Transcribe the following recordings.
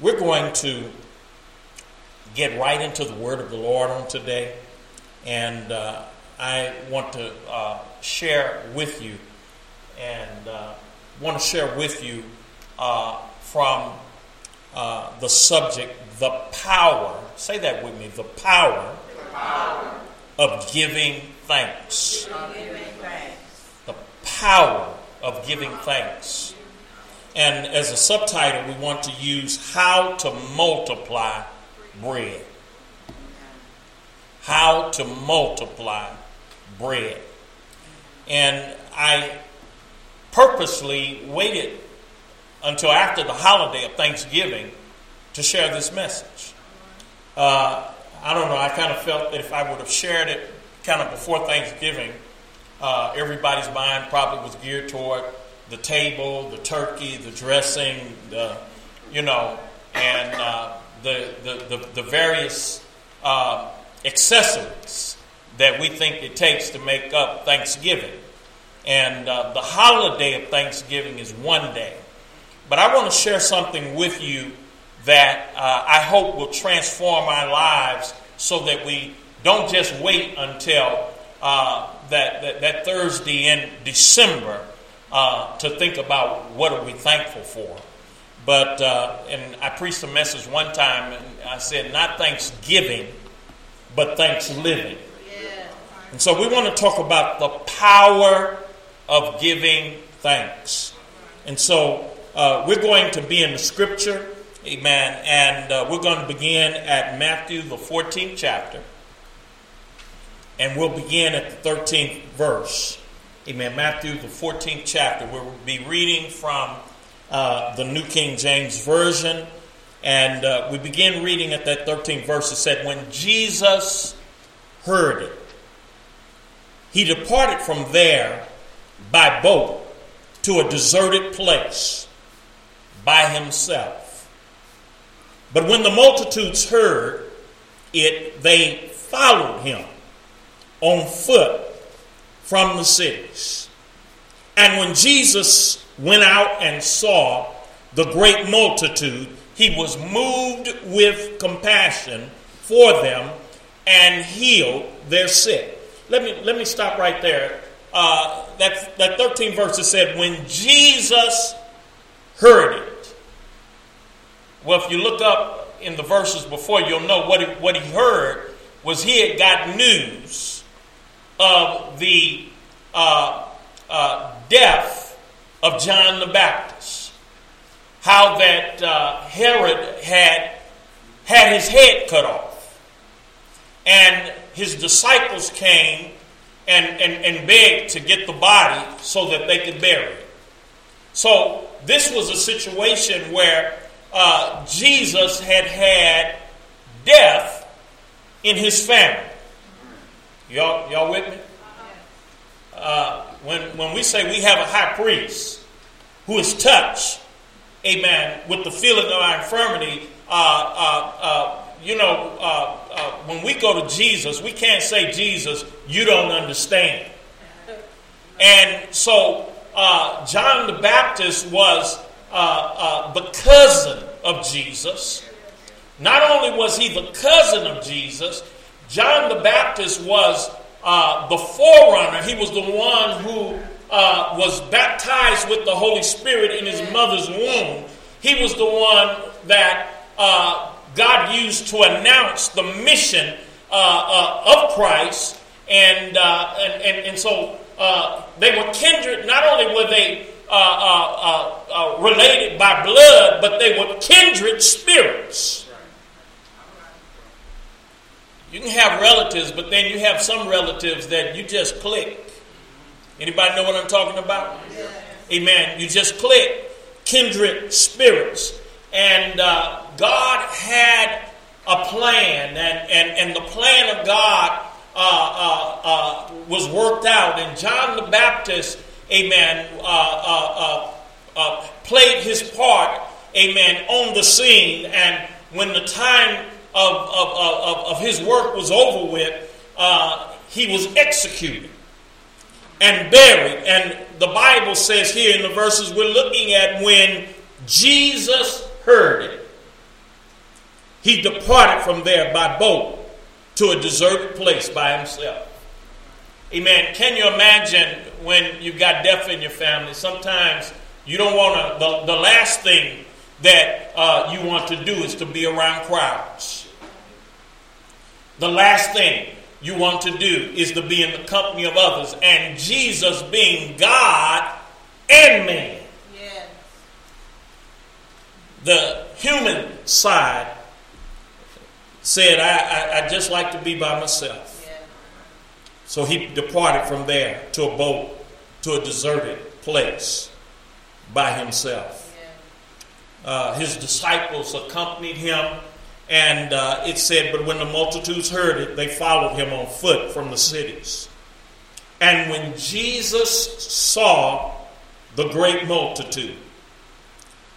we're going to get right into the word of the Lord on today. And uh, I want to uh, share with you, and uh, want to share with you uh, from uh, the subject, the power. Say that with me the power, the power. of giving thanks. Of giving thanks. The power of giving thanks. And as a subtitle, we want to use how to multiply bread. How to multiply bread. And I purposely waited until after the holiday of Thanksgiving to share this message. Uh, I don't know, I kind of felt that if I would have shared it kind of before Thanksgiving, uh, everybody's mind probably was geared toward the table, the turkey, the dressing, the, you know, and uh, the, the, the, the, various uh, accessories that we think it takes to make up Thanksgiving. And uh, the holiday of Thanksgiving is one day. But I want to share something with you that uh, I hope will transform our lives so that we don't just wait until uh, that, that, that, Thursday in December uh, to think about what are we thankful for. But, uh, and I preached a message one time, and I said, not Thanksgiving, but thanks living. And so we want to talk about the power of giving thanks. And so uh, we're going to be in the scripture, amen, and uh, we're going to begin at Matthew, the 14th chapter, and we'll begin at the 13th verse. Amen. Matthew, the 14th chapter. We'll be reading from uh, the New King James Version, and uh, we begin reading at that 13th verse. It said, When Jesus heard it, he departed from there by boat to a deserted place by himself. But when the multitudes heard it, they followed him on foot from the cities. And when Jesus went out and saw the great multitude, he was moved with compassion for them and healed their sick. Let me, let me stop right there. Uh, that, that 13 verses said, When Jesus heard it, well, if you look up in the verses before, you'll know what he, what he heard was he had got news of the uh, uh, death of John the Baptist. How that uh, Herod had had his head cut off. And his disciples came and, and, and begged to get the body so that they could bury it. So this was a situation where uh, Jesus had had death in his family. Y'all, y'all with me? Uh, when, when we say we have a high priest who is touched, amen, with the feeling of our infirmity, uh, uh, uh you know, uh, uh, when we go to Jesus, we can't say, Jesus, you don't understand. And so John the Baptist was the cousin of Jesus. Not only was he the cousin of Jesus, John the Baptist was uh, the forerunner. He was the one who uh, was baptized with the Holy Spirit in his mother's womb. He was the one that uh, God used to announce the mission uh, of Christ. And, and, and, and, so they were kindred. Not only were they uh, uh, uh, related by blood, but they were kindred spirits. You can have relatives, but then you have some relatives that you just click. Anybody know what I'm talking about? Amen. You just click. Kindred spirits. And uh, God had a plan, and, and, and the plan of God uh, uh, was worked out. And John the Baptist amen, uh, uh, uh, played his part, amen, on the scene. And when the time of, of, of, of his work was over with, uh, he was executed and buried. And the Bible says here in the verses we're looking at when Jesus heard it. he departed from there by boat to a deserted place by himself. Amen. Can you imagine when you've got death in your family? Sometimes you don't want to, the, the last thing that uh, you want to do is to be around crowds. The last thing you want to do is to be in the company of others. And Jesus being God and man. Yes. The human side said, I, I, I just like to be by myself. So he departed from there to a boat to a deserted place by himself. Uh, his disciples accompanied him, and uh, it said, But when the multitudes heard it, they followed him on foot from the cities. And when Jesus saw the great multitude,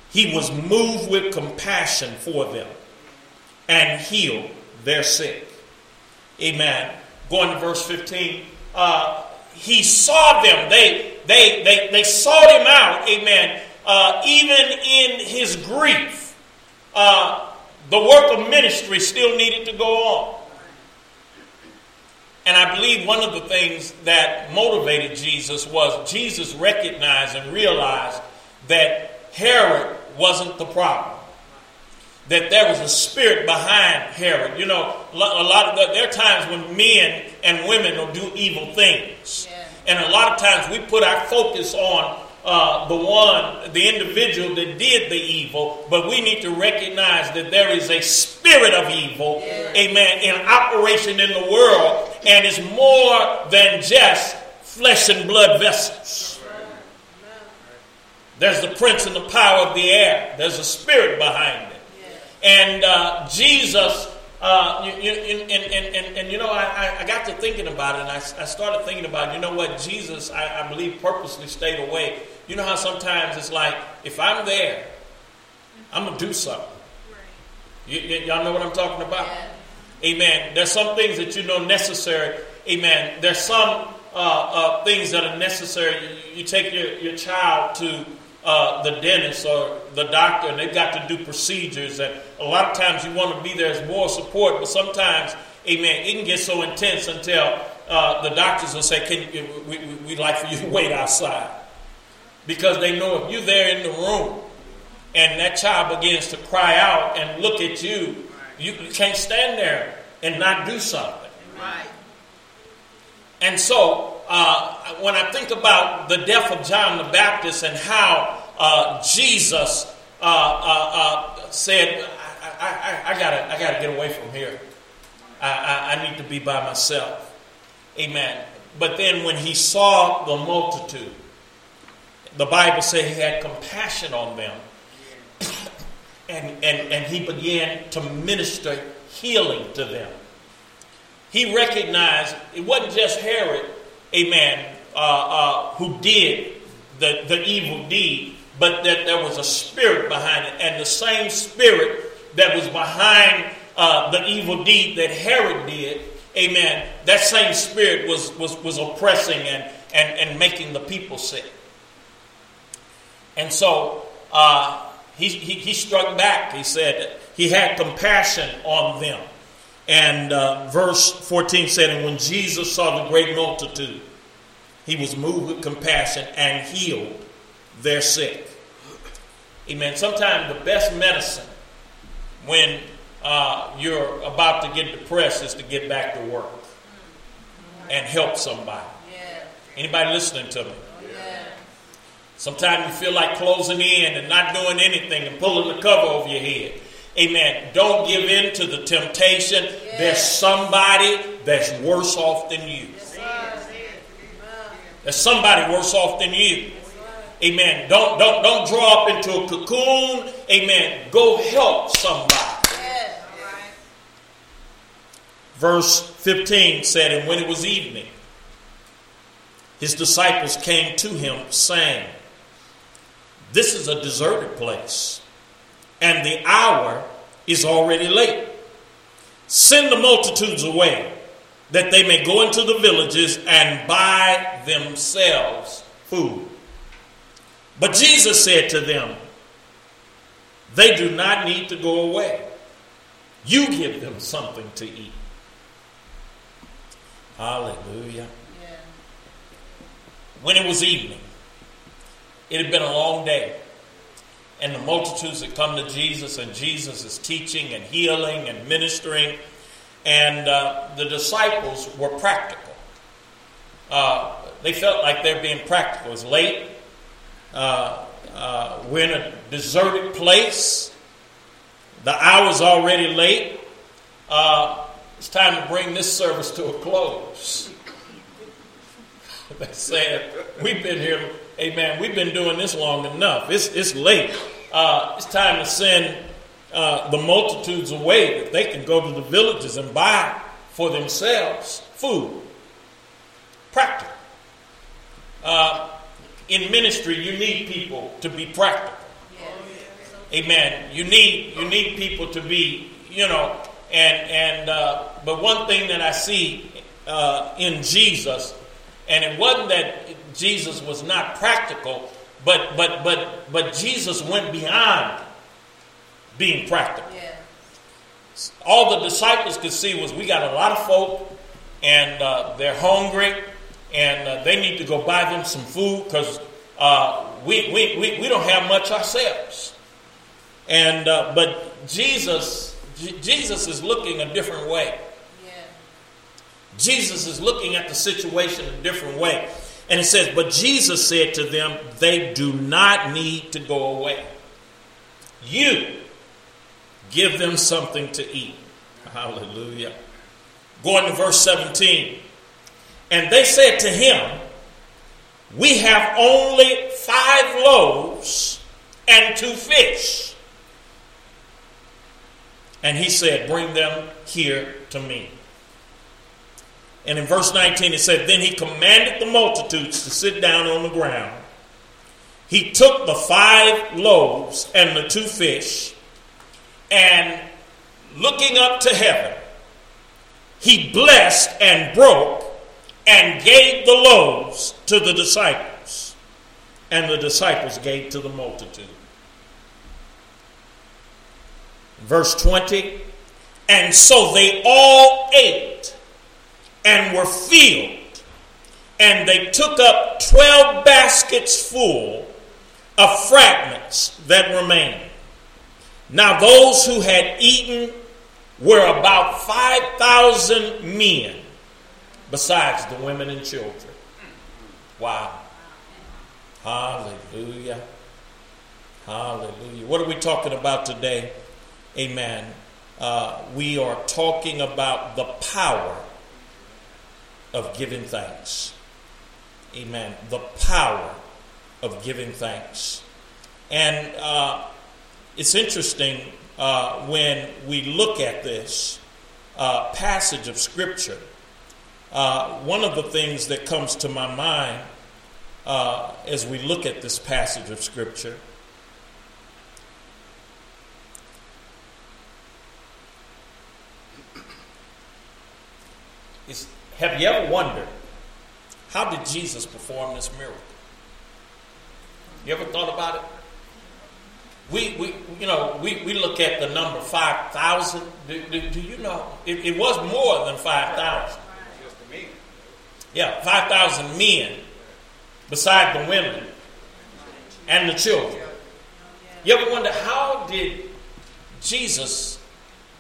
he was moved with compassion for them and healed their sick. Amen going to verse 15. Uh, he saw them. They, they, they, they sought him out. Amen. Uh, even in his grief, uh, the work of ministry still needed to go on. And I believe one of the things that motivated Jesus was Jesus recognized and realized that Herod wasn't the problem that there was a spirit behind Herod. You know, a lot of the, there are times when men and women will do evil things, yeah. and a lot of times we put our focus on uh, the one, the individual that did the evil, but we need to recognize that there is a spirit of evil, yeah. amen, in operation in the world, and it's more than just flesh and blood vessels. There's the prince and the power of the air. There's a spirit behind it. And uh, Jesus, uh, you, you, and, and, and, and, you know, I, I got to thinking about it, and I, I started thinking about, you know what, Jesus, I, I believe, purposely stayed away. You know how sometimes it's like, if I'm there, I'm going to do something. Y- y- y'all know what I'm talking about? Amen. There's some things that you know necessary. Amen. There's some uh, uh, things that are necessary. You, you take your, your child to uh, the dentist or the doctor, and they've got to do procedures. And a lot of times you want to be there as more support, but sometimes, amen, it can get so intense until uh, the doctors will say, "Can you, we, we, we'd like for you to wait outside," because they know if you're there in the room and that child begins to cry out and look at you, you, can't stand there and not do something. Right. And so uh, when I think about the death of John the Baptist and how uh, Jesus uh, uh, uh said, I, I, I, gotta, I gotta get away from here. I, I, need to be by myself. Amen. But then when he saw the multitude, the Bible said he had compassion on them. and, and, and he began to minister healing to them. He recognized it wasn't just Herod amen, uh, uh, who did the, the evil deed, but that there was a spirit behind it. And the same spirit that was behind uh, the evil deed that Herod did, amen, that same spirit was, was, was oppressing and, and, and making the people sick. And so uh, he, he, he, struck back. He said he had compassion on them. And uh, verse 14 said, And when Jesus saw the great multitude, he was moved with compassion and healed their sick. Amen. Sometimes the best medicine when uh, you're about to get depressed is to get back to work and help somebody. Anybody listening to me? Sometimes you feel like closing in and not doing anything and pulling the cover over your head. Amen. Don't give in to the temptation. Yes. There's somebody that's worse off than you. There's somebody worse off than you. Amen. Don't don't don't draw up into a cocoon. Amen. Go help somebody. Verse 15 said, And when it was evening, his disciples came to him, saying, This is a deserted place and the hour is already late. Send the multitudes away, that they may go into the villages and buy themselves food. But Jesus said to them, They do not need to go away. You give them something to eat. Hallelujah. Yeah. When it was evening, it had been a long day. And the multitudes had come to Jesus, and Jesus is teaching and healing and ministering. And uh, the disciples were practical. Uh, they felt like they're being practical. It was late. Uh, uh we're in a deserted place. The hour's already late. Uh, it's time to bring this service to a close. they said, We've been here, amen, we've been doing this long enough. It's, it's late. Uh, it's time to send uh, the multitudes away that they can go to the villages and buy for themselves food. Practical. Uh, in ministry, you need people to be practical. Amen. You need you need people to be, you know, and and uh, but one thing that I see uh, in Jesus, and it wasn't that Jesus was not practical, but but but but Jesus went beyond being practical. Yeah. All the disciples could see was we got a lot of folk, and uh, they're hungry, and uh, they need to go buy them some food because uh, we, we, we, we don't have much ourselves. And uh, but Jesus Jesus is looking a different way. Yeah. Jesus is looking at the situation a different way. And it says, But Jesus said to them, They do not need to go away. You give them something to eat. Hallelujah. Going to verse 17. And they said to him, We have only five loaves and two fish. And he said, Bring them here to me. And in verse 19 it said, Then he commanded the multitudes to sit down on the ground. He took the five loaves and the two fish, and looking up to heaven, he blessed and broke and gave the loaves to the disciples, and the disciples gave to the multitude. Verse 20 And so they all ate and were filled, and they took up 12 baskets full of fragments that remained. Now, those who had eaten were about 5,000 men, besides the women and children. Wow. Hallelujah. Hallelujah. What are we talking about today? Amen. Uh, we are talking about the power of giving thanks. Amen. The power of giving thanks. And uh, it's interesting uh, when we look at this uh, passage of Scripture. Uh, one of the things that comes to my mind uh, as we look at this passage of Scripture is have you ever wondered how did Jesus perform this miracle? You ever thought about it? We, we you know, we, we look at the number 5,000. Do, do, do, you know? It, it was more than 5,000. Yeah, 5,000 men, beside the women and the children. You ever wonder how did Jesus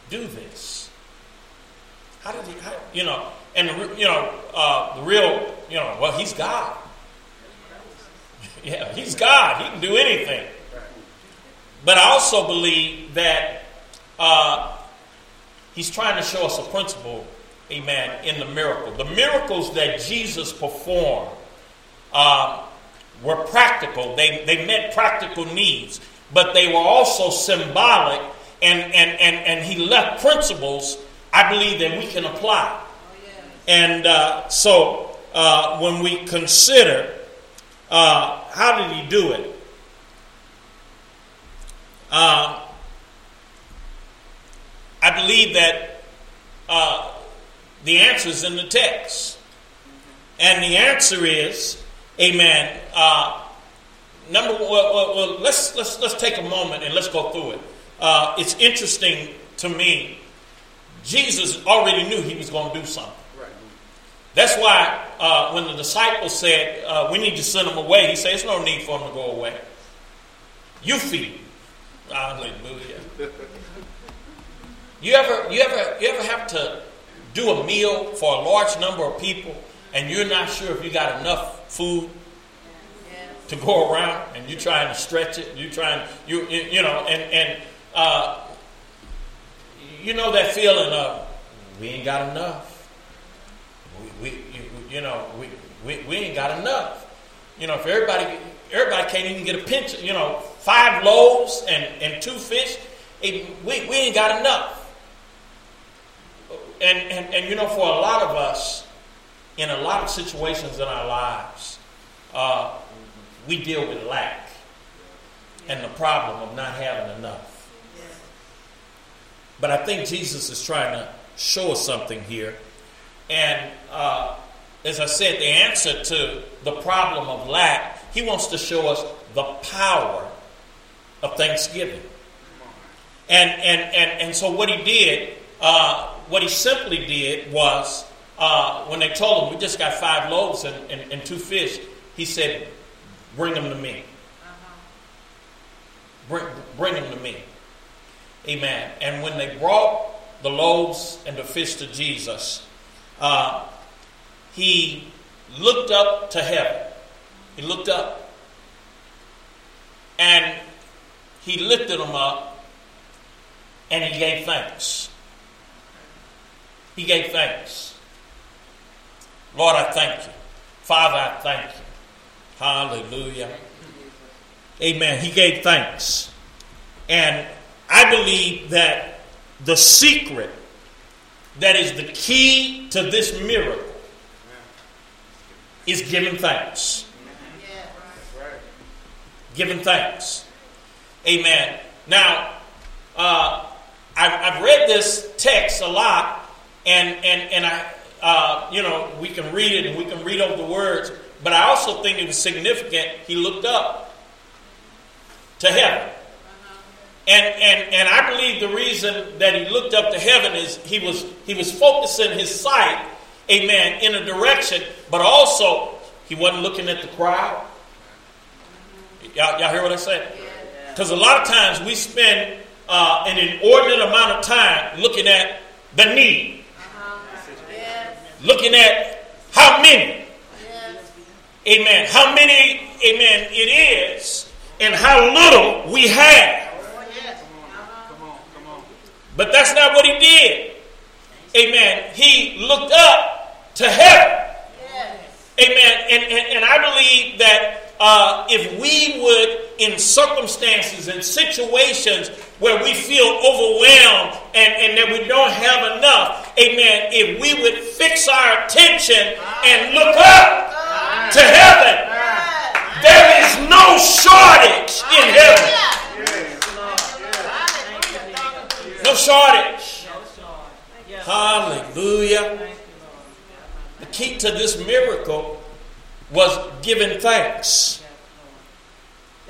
do this? How did he, how, you know, and the, you know, uh, the real, you know, well, he's God. yeah, he's God. He can do anything. But I also believe that uh, he's trying to show us a principle, amen, in the miracle. The miracles that Jesus performed uh, were practical, they, they met practical needs, but they were also symbolic, and, and, and, and he left principles I believe that we can apply. And uh, so uh, when we consider uh, how did he do it, uh, I believe that uh, the answer is in the text. And the answer is, amen. Uh, number well, well, well, let's, let's, let's take a moment and let's go through it. it's interesting to me Jesus already knew he was going to do something. That's why uh, when the disciples said, uh, we need to send him away, he said, there's no need for him to go away. You feed him. Hallelujah. You ever, you ever, you ever have to do a meal for a large number of people and you're not sure if you got enough food to go around and you're trying to stretch it, you trying, you, you, you know, and, and uh, you know that feeling of we ain't got enough. We, we you, you, know, we, we, we ain't got enough. You know, if everybody everybody can't even get a pinch, you know, five loaves and, and two fish, it, we, we ain't got enough. And, and, and you know, for a lot of us, in a lot of situations in our lives, uh, we deal with lack and the problem of not having enough. But I think Jesus is trying to show us something here. And uh, as I said, the answer to the problem of lack, he wants to show us the power of thanksgiving. And, and, and, and so what he did, uh, what he simply did was, uh, when they told him, we just got five loaves and, and, and two fish, he said, bring them to me. Bring, bring them to me. Amen. And when they brought the loaves and the fish to Jesus, uh, he looked up to heaven. He looked up. And he lifted them up and he gave thanks. He gave thanks. Lord, I thank you. Father, I thank you. Hallelujah. Amen. He gave thanks. And I believe that the secret that is the key to this miracle is giving thanks. Giving thanks. Amen. Now, uh, I've, I've, read this text a lot, and and and I, uh, you know, we can read it and we can read over the words, but I also think it was significant. He looked up to heaven. And, and, and I believe the reason that he looked up to heaven is he was, he was focusing his sight, amen, in a direction, but also he wasn't looking at the crowd. Y'all, y'all hear what I said? Because a lot of times we spend uh, an inordinate amount of time looking at the need, looking at how many, amen, how many, amen, it is, and how little we have. But that's not what he did. Amen. He looked up to heaven. Amen. And, and, and I believe that uh, if we would, in circumstances and situations where we feel overwhelmed and, and that we don't have enough, amen, if we would fix our attention and look up to heaven, there is no shortage in heaven. No shortage. Hallelujah. The key to this miracle was giving thanks.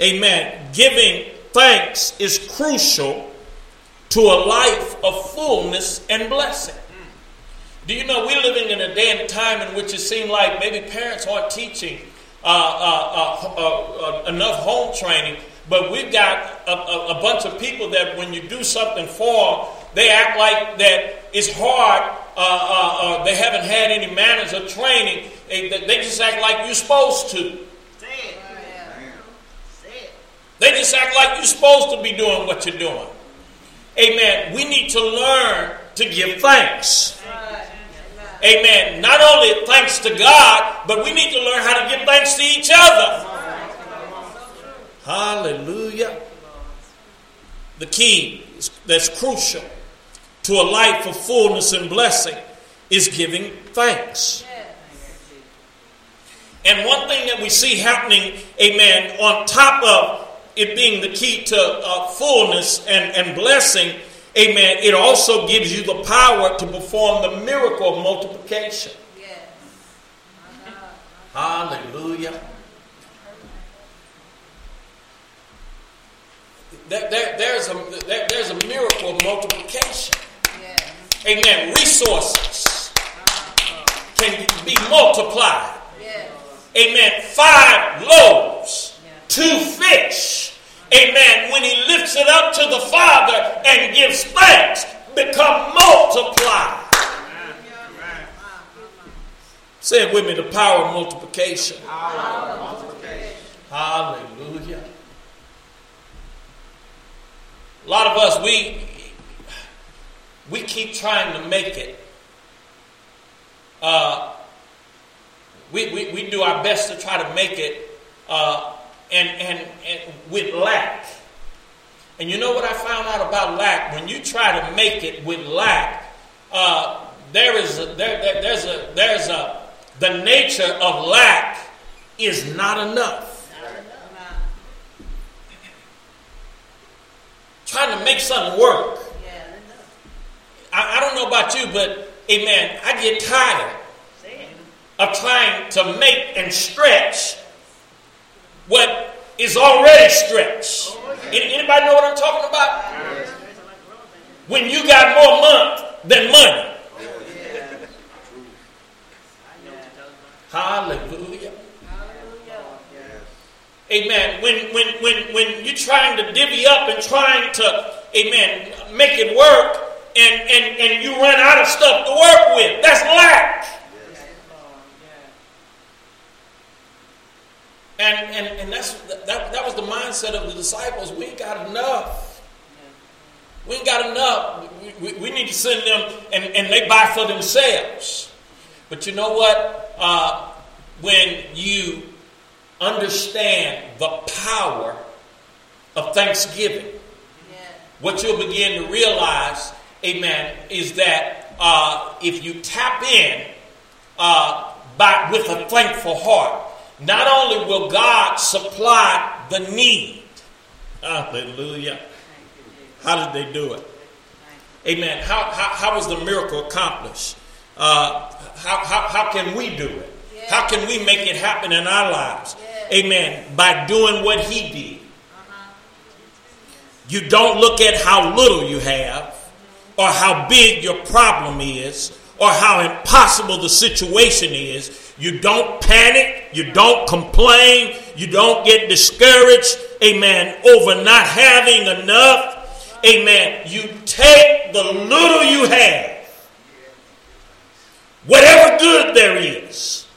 Amen. Giving thanks is crucial to a life of fullness and blessing. Do you know we're living in a day and time in which it seems like maybe parents aren't teaching uh, uh, uh, enough home training but we've got a, a, a, bunch of people that when you do something for them, they act like that it's hard. Uh, uh, uh, they haven't had any manners or training. They, they just act like you're supposed to. They just act like you're supposed to be doing what you're doing. Amen. We need to learn to give thanks. Amen. Not only thanks to God, but we need to learn how to give thanks to each other. Hallelujah. The key that's crucial to a life of fullness and blessing is giving thanks. And one thing that we see happening, amen, on top of it being the key to uh, fullness and, and blessing, amen, it also gives you the power to perform the miracle of multiplication. Yes. Hallelujah. There, there, there's, a, there, there's a miracle of multiplication. amen, resources can be multiplied. Amen. Five loaves, two fish. Amen. When he lifts it up to the Father and gives thanks, become multiplied. Say it with me the power of multiplication. Power of multiplication. Hallelujah. A lot of us, we we keep trying to make it. Uh, we, we, we do our best to try to make it uh, and, and, and with lack. And you know what I found out about lack? When you try to make it with lack, uh, there is a, there, there, there's a there's a the nature of lack is not enough. Trying to make something work. I, I don't know about you, but amen, I get tired of trying to make and stretch what is already stretched. Anybody know what I'm talking about? When you got more month than money. Hallelujah. Amen. When when when when you're trying to divvy up and trying to, amen, make it work, and and and you run out of stuff to work with, that's lack. And, and, and that's, that, that was the mindset of the disciples. We ain't got enough. We ain't got enough. We, we, we need to send them, and, and they buy for themselves. But you know what? Uh, when you understand the power of thanksgiving, what you'll begin to realize, amen, is that uh, if you tap in uh, by, with a thankful heart, not only will God supply the need, hallelujah. How did they do it? Amen. How, how, how was the miracle accomplished? Uh, how, how, how can we do it? How can we make it happen in our lives? Amen. By doing what he did. You don't look at how little you have or how big your problem is or how impossible the situation is. You don't panic. You don't complain. You don't get discouraged. Amen. Over not having enough. Amen. You take the little you have, whatever good there is,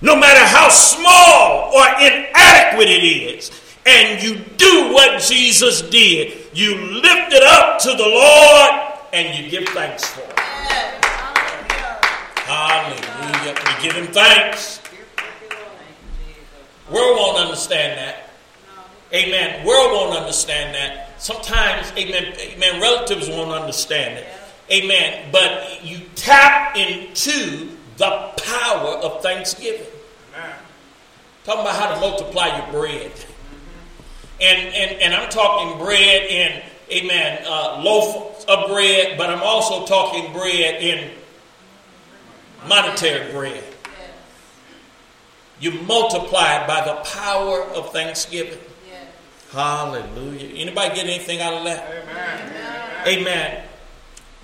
no matter how small or inadequate it is, and you do what Jesus did. You lift it up to the Lord and you give thanks for it. Hallelujah. We give him thanks. World won't understand that. Amen. World won't understand that. Sometimes, amen, amen, relatives won't understand it. Amen. But you tap into the of thanksgiving. Talking about how to multiply your bread. And, and, and I'm talking bread in, amen, uh, loaf of bread, but I'm also talking bread in monetary bread. You multiply by the power of thanksgiving. Hallelujah. Anybody get anything out of that? Amen. Amen.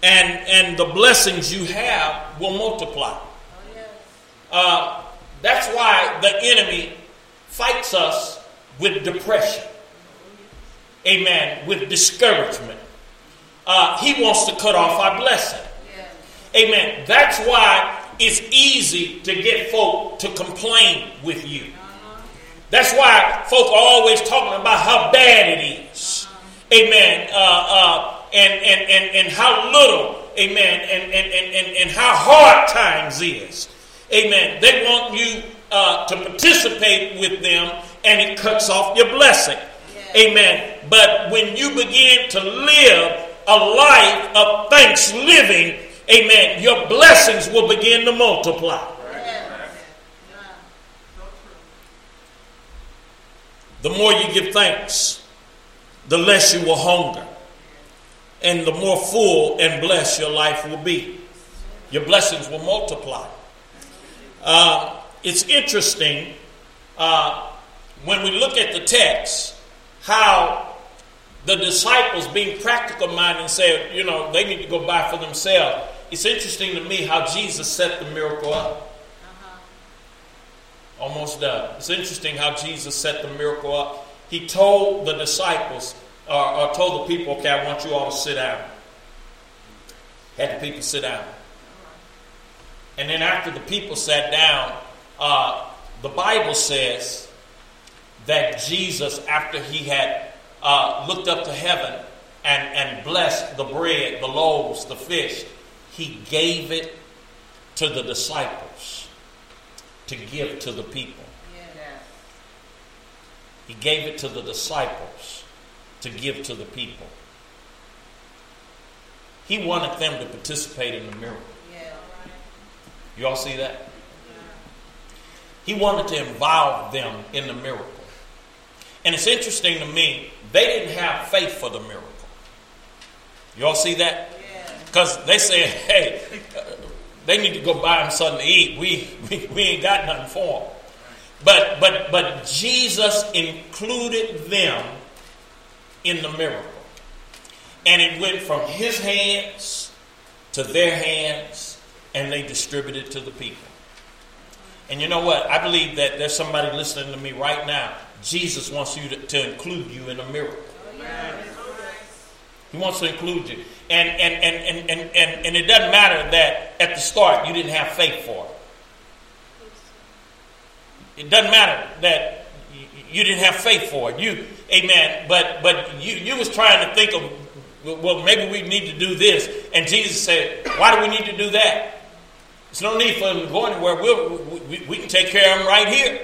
And and the blessings you have will multiply. Uh, that's why the enemy fights us with depression. Amen. With discouragement. Uh, he wants to cut off our blessing. Amen. That's why it's easy to get folk to complain with you. That's why folk are always talking about how bad it is. Amen. Uh, uh, and, and, and, and how little, amen, and, and, and, and how hard times is. Amen. They want you uh, to participate with them, and it cuts off your blessing. Amen. But when you begin to live a life of thanksgiving, amen, your blessings will begin to multiply. The more you give thanks, the less you will hunger. And the more full and blessed your life will be. Your blessings will multiply. Uh, it's interesting uh, when we look at the text how the disciples, being practical minded, said, you know, they need to go buy for themselves. it's interesting to me how Jesus set the miracle up. Almost done. It's interesting how Jesus set the miracle up. He told the disciples, or, or told the people, okay, I want you all to sit down. Had the people sit down. And then after the people sat down, uh, the Bible says that Jesus, after he had uh, looked up to heaven and, and blessed the bread, the loaves, the fish, he gave it to the disciples to give to the people. He gave it to the disciples to give to the people. He wanted them to participate in the miracle. You all see that? He wanted to involve them in the miracle. And it's interesting to me, they didn't have faith for the miracle. You all see that? Because they said, hey, they need to go buy them something to eat. We, we, we ain't got nothing for them. But, but, but Jesus included them in the miracle. And it went from his hands to their hands, and they distribute it to the people. And you know what? I believe that there's somebody listening to me right now. Jesus wants you to, to include you in a miracle. He wants to include you. And, and, and, and, and, and, and it doesn't matter that at the start you didn't have faith for it. It doesn't matter that you didn't have faith for it. You, amen. But but you you was trying to think of well maybe we need to do this, and Jesus said, why do we need to do that? There's no need for them to go anywhere. We'll, we, we can take care of them right here.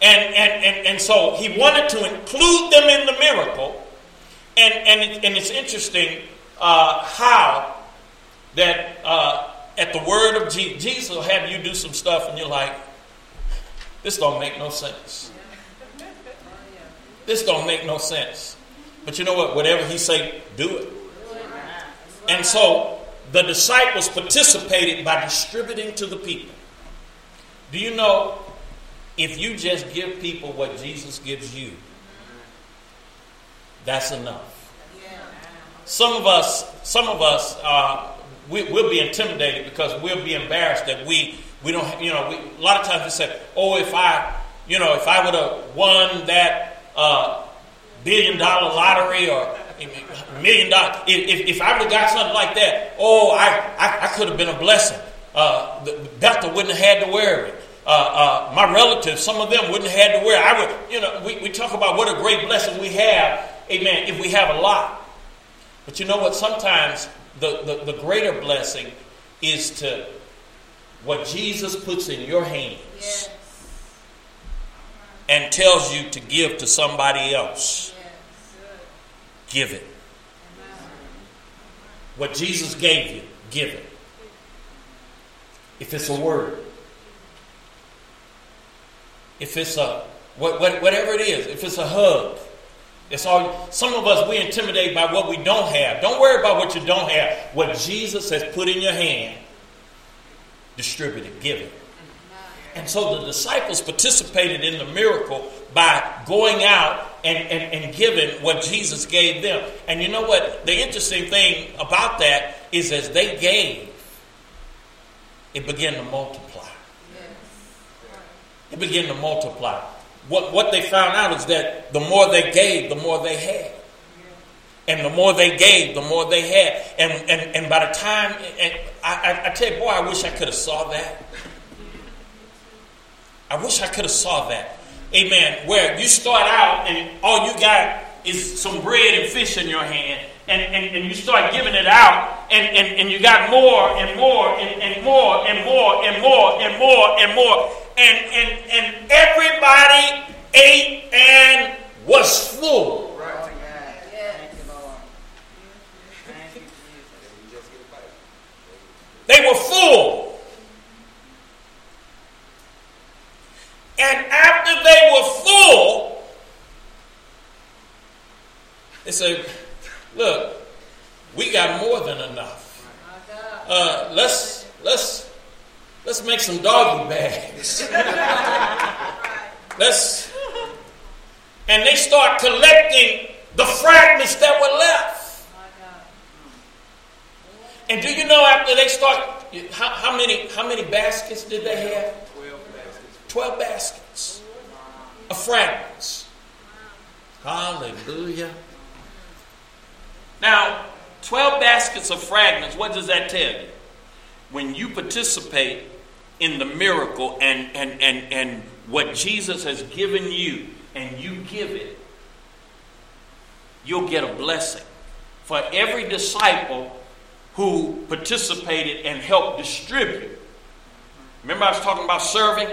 And, and, and, and so he wanted to include them in the miracle. And, and, it, and it's interesting uh, how that uh, at the word of Jesus, Jesus will have you do some stuff and you're like, this don't make no sense. This don't make no sense. But you know what? Whatever he say, do it. And so the disciples participated by distributing to the people. Do you know if you just give people what Jesus gives you, that's enough. Some of us, some of us, uh, we, will be intimidated because we'll be embarrassed that we we don't, you know, we, a lot of times we say, oh, if I, you know, if I would have won that uh, billion dollar lottery or million dollar, if, if I would have got something like that, oh, I, I, I could have been a blessing. Uh, Bethel wouldn't have had to wear it. Uh, uh, my relatives, some of them wouldn't have had to wear it. I would, you know, we, we talk about what a great blessing we have, amen, if we have a lot. But you know what? Sometimes the, the, the greater blessing is to what Jesus puts in your hands yes. and tells you to give to somebody else. Give it. What Jesus gave you, give it. If it's a word, if it's a what, what, whatever it is, if it's a hug, it's all. Some of us we intimidate by what we don't have. Don't worry about what you don't have. What Jesus has put in your hand distribute it, give it. And so the disciples participated in the miracle by going out and, and, and giving what Jesus gave them. And you know what? The interesting thing about that is as they gave, it began to multiply. It began to multiply. What, what they found out is that the more they gave, the more they had. And the more they gave, the more they had. And, and, and by the time, and I, I, I tell you, boy, I wish I could have saw that. I wish I could have saw that. Amen. Where you start out and all you got is some bread and fish in your hand. And, and, and you start giving it out, and, and, and you got more and more and, and more and more and more and more and more. And, and, and everybody ate and was full. They were full. And after they were full, they said, Look, we got more than enough. Uh, let's let's let's make some doggy bags. let's and they start collecting the fragments that were left. And do you know after they start, how, how many how many baskets did they have? Twelve baskets. Of fragments. Hallelujah. Now, 12 baskets of fragments, what does that tell you? When you participate in the miracle and, and, and, and what Jesus has given you and you give it, you'll get a blessing. For every disciple who participated and helped distribute. Remember, I was talking about serving?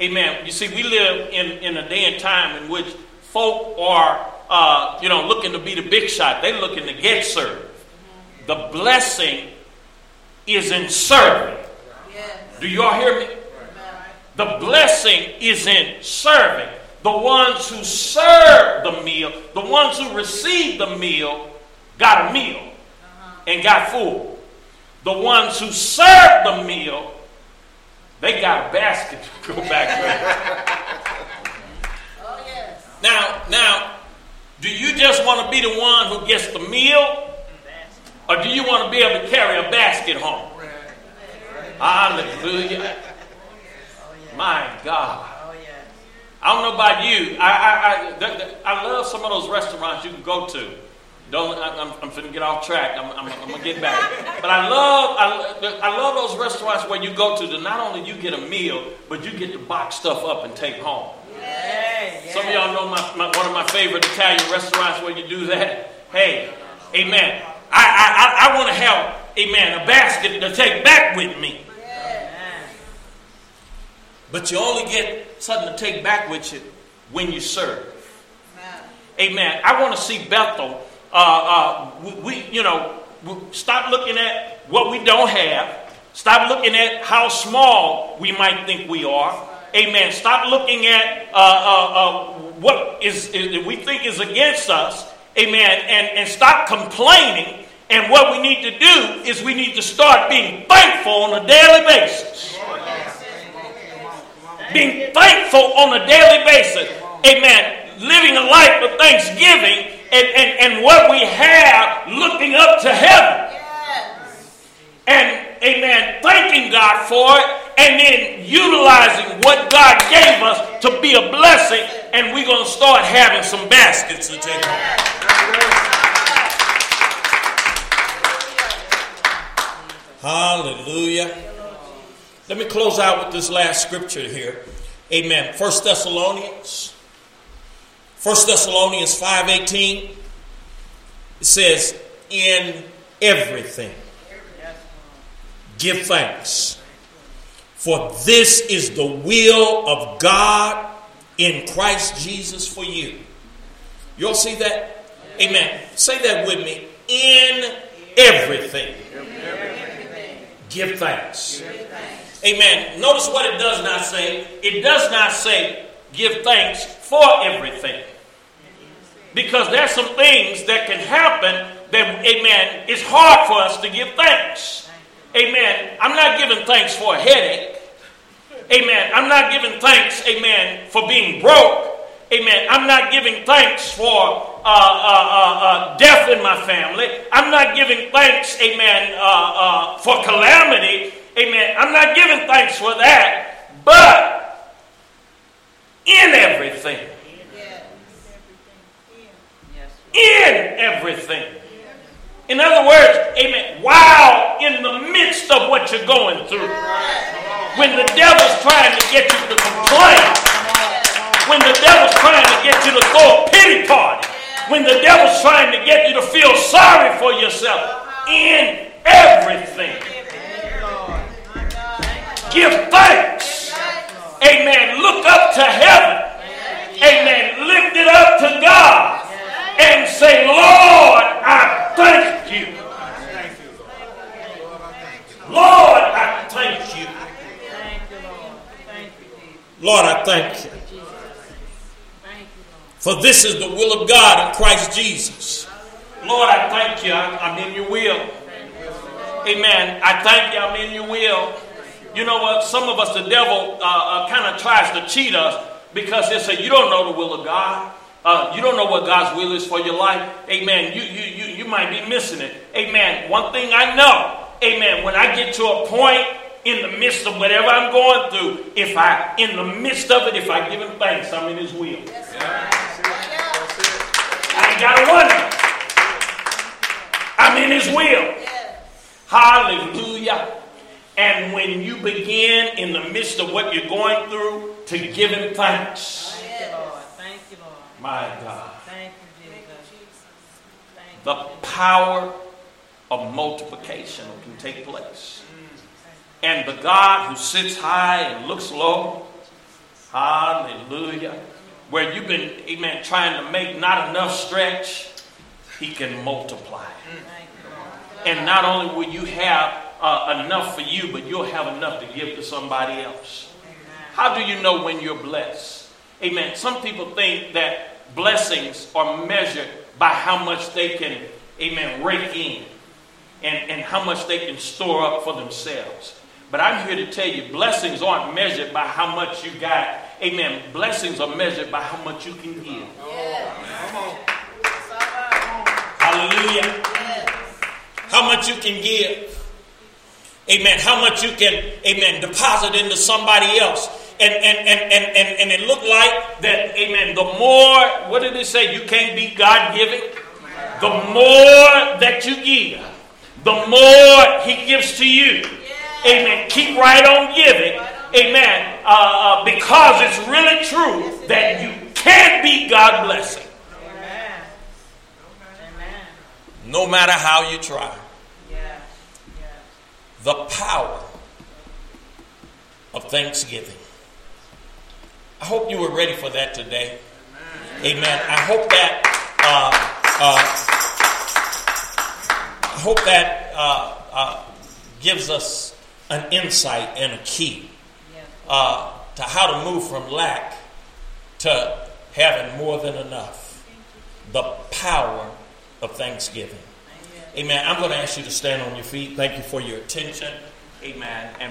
Amen. You see, we live in, in a day and time in which folk are, uh, you know, looking to be the big shot. They're looking to get served. The blessing is in serving. Do y'all hear me? The blessing is in serving. The ones who serve the meal, the ones who receive the meal, got a meal and got full. The ones who serve the meal, they got a basket to go back with. Oh, now, now, do you just want to be the one who gets the meal? Or do you want to be able to carry a basket home? Hallelujah. My God. Oh, I don't know about you. I, I, I, th- th- I love some of those restaurants you can go to. Don't I, I'm, I'm finna get off track. I'm, I'm, I'm gonna get back. But I love I, I love those restaurants where you go to. That not only you get a meal, but you get to box stuff up and take home. Some of y'all know my, my, one of my favorite Italian restaurants where you do that. Hey, amen. I, I, I, I want to have, amen, a basket to take back with me. But you only get something to take back with you when you serve. Amen. I want to see Bethel. Uh, uh, we, you know, stop looking at what we don't have. Stop looking at how small we might think we are. Amen. Stop looking at uh, uh, uh, what is, is we think is against us. Amen. And, and stop complaining. And what we need to do is we need to start being thankful on a daily basis. Being thankful on a daily basis. Amen. Living a life of thanksgiving and, and, and what we have looking up to heaven. And, amen, thanking God for it and then utilizing what God gave us to be a blessing. And we're going to start having some baskets to take home. Hallelujah. Let me close out with this last scripture here. Amen. First Thessalonians. First Thessalonians 5:18. It says, in everything. Give thanks. For this is the will of God in Christ Jesus for you. You all see that? Amen. Say that with me. In everything. Give thanks. Amen. Notice what it does not say. It does not say give thanks for everything. Because there's some things that can happen that, amen, it's hard for us to give thanks. Amen. I'm not giving thanks for a headache. Amen. I'm not giving thanks, amen, for being broke. Amen. I'm not giving thanks for uh, uh, uh, uh death in my family. I'm not giving thanks, amen, uh, uh, for calamity. Amen. I'm not giving thanks for that. But in everything, in everything. In other words, amen, while in the midst of what you're going through, when the devil's trying to get you to complain, when the devil's trying to get you to throw a pity party, when the devil's trying to get you to feel sorry for yourself, in everything, give thanks. Amen. Look up to heaven. Amen. Lift it up to God and say, Lord, I thank you. Lord, I thank you. Lord, Thank you, Lord, I thank you. For this is the will of God in Christ Jesus. Lord, I thank you. I'm in your will. Amen. I thank you. I'm in your will. You know what? Some of us, the devil uh, uh, kind of tries to cheat us because they say, You don't know the will of God. Uh, you don't know what God's will is for your life, amen, you, you, you, you might be missing it. Amen. One thing I know, amen, when I get to a point in the midst of whatever I'm going through, if I, in the midst of it, if I give him thanks, I'm in his will. I ain't got to wonder. I'm in his will. Hallelujah. And when you begin in the midst of what you're going through to give him thanks. Thank you, Lord. Thank you, Lord. My God. Thank you, Jesus. The power of multiplication can take place. And the God who sits high and looks low, hallelujah, where you've been, amen, trying to make not enough stretch, he can multiply. Thank you, Lord. And not only will you have uh, enough for you, but you'll have enough to give to somebody else. How do you know when you're blessed? Amen. Some people think that blessings are measured by how much they can, amen, rake in and, and how much they can store up for themselves. But I'm here to tell you, blessings aren't measured by how much you got. Amen. Blessings are measured by how much you can give. Hallelujah. How much you can give. Amen. How much you can, amen, deposit into somebody else. And and, and, and, and, and it looked like that, amen, the more, what did it say? You can't be God giving. The more that you give, the more He gives to you. Amen. Keep right on giving. Amen. Uh, uh, because it's really true that you can be God blessing. Amen. Amen. No matter how you try. The power of thanksgiving. I hope you were ready for that today. Amen. I hope that uh, uh, I hope that uh, uh, gives us an insight and a key uh, to how to move from lack to having more than enough. The power of thanksgiving. Amen. I'm going to ask you to stand on your feet. Thank you for your attention. Amen. And